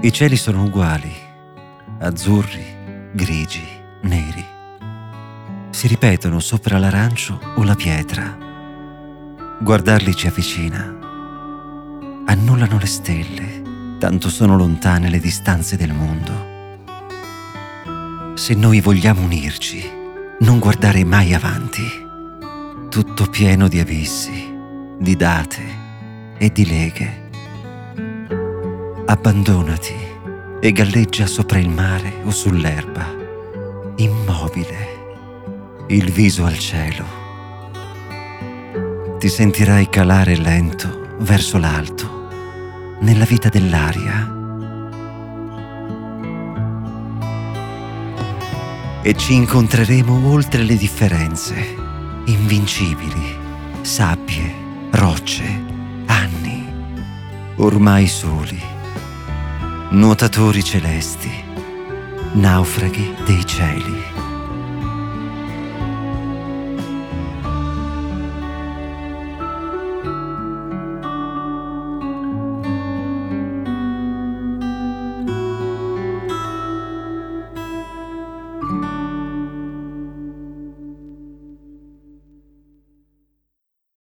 I cieli sono uguali, azzurri, grigi, neri. Si ripetono sopra l'arancio o la pietra. Guardarli ci avvicina. Annullano le stelle, tanto sono lontane le distanze del mondo. Se noi vogliamo unirci, non guardare mai avanti. Tutto pieno di abissi, di date e di leghe abbandonati e galleggia sopra il mare o sull'erba, immobile, il viso al cielo. Ti sentirai calare lento verso l'alto, nella vita dell'aria. E ci incontreremo oltre le differenze, invincibili, sabbie, rocce, anni, ormai soli nuotatori celesti, naufraghi dei cieli.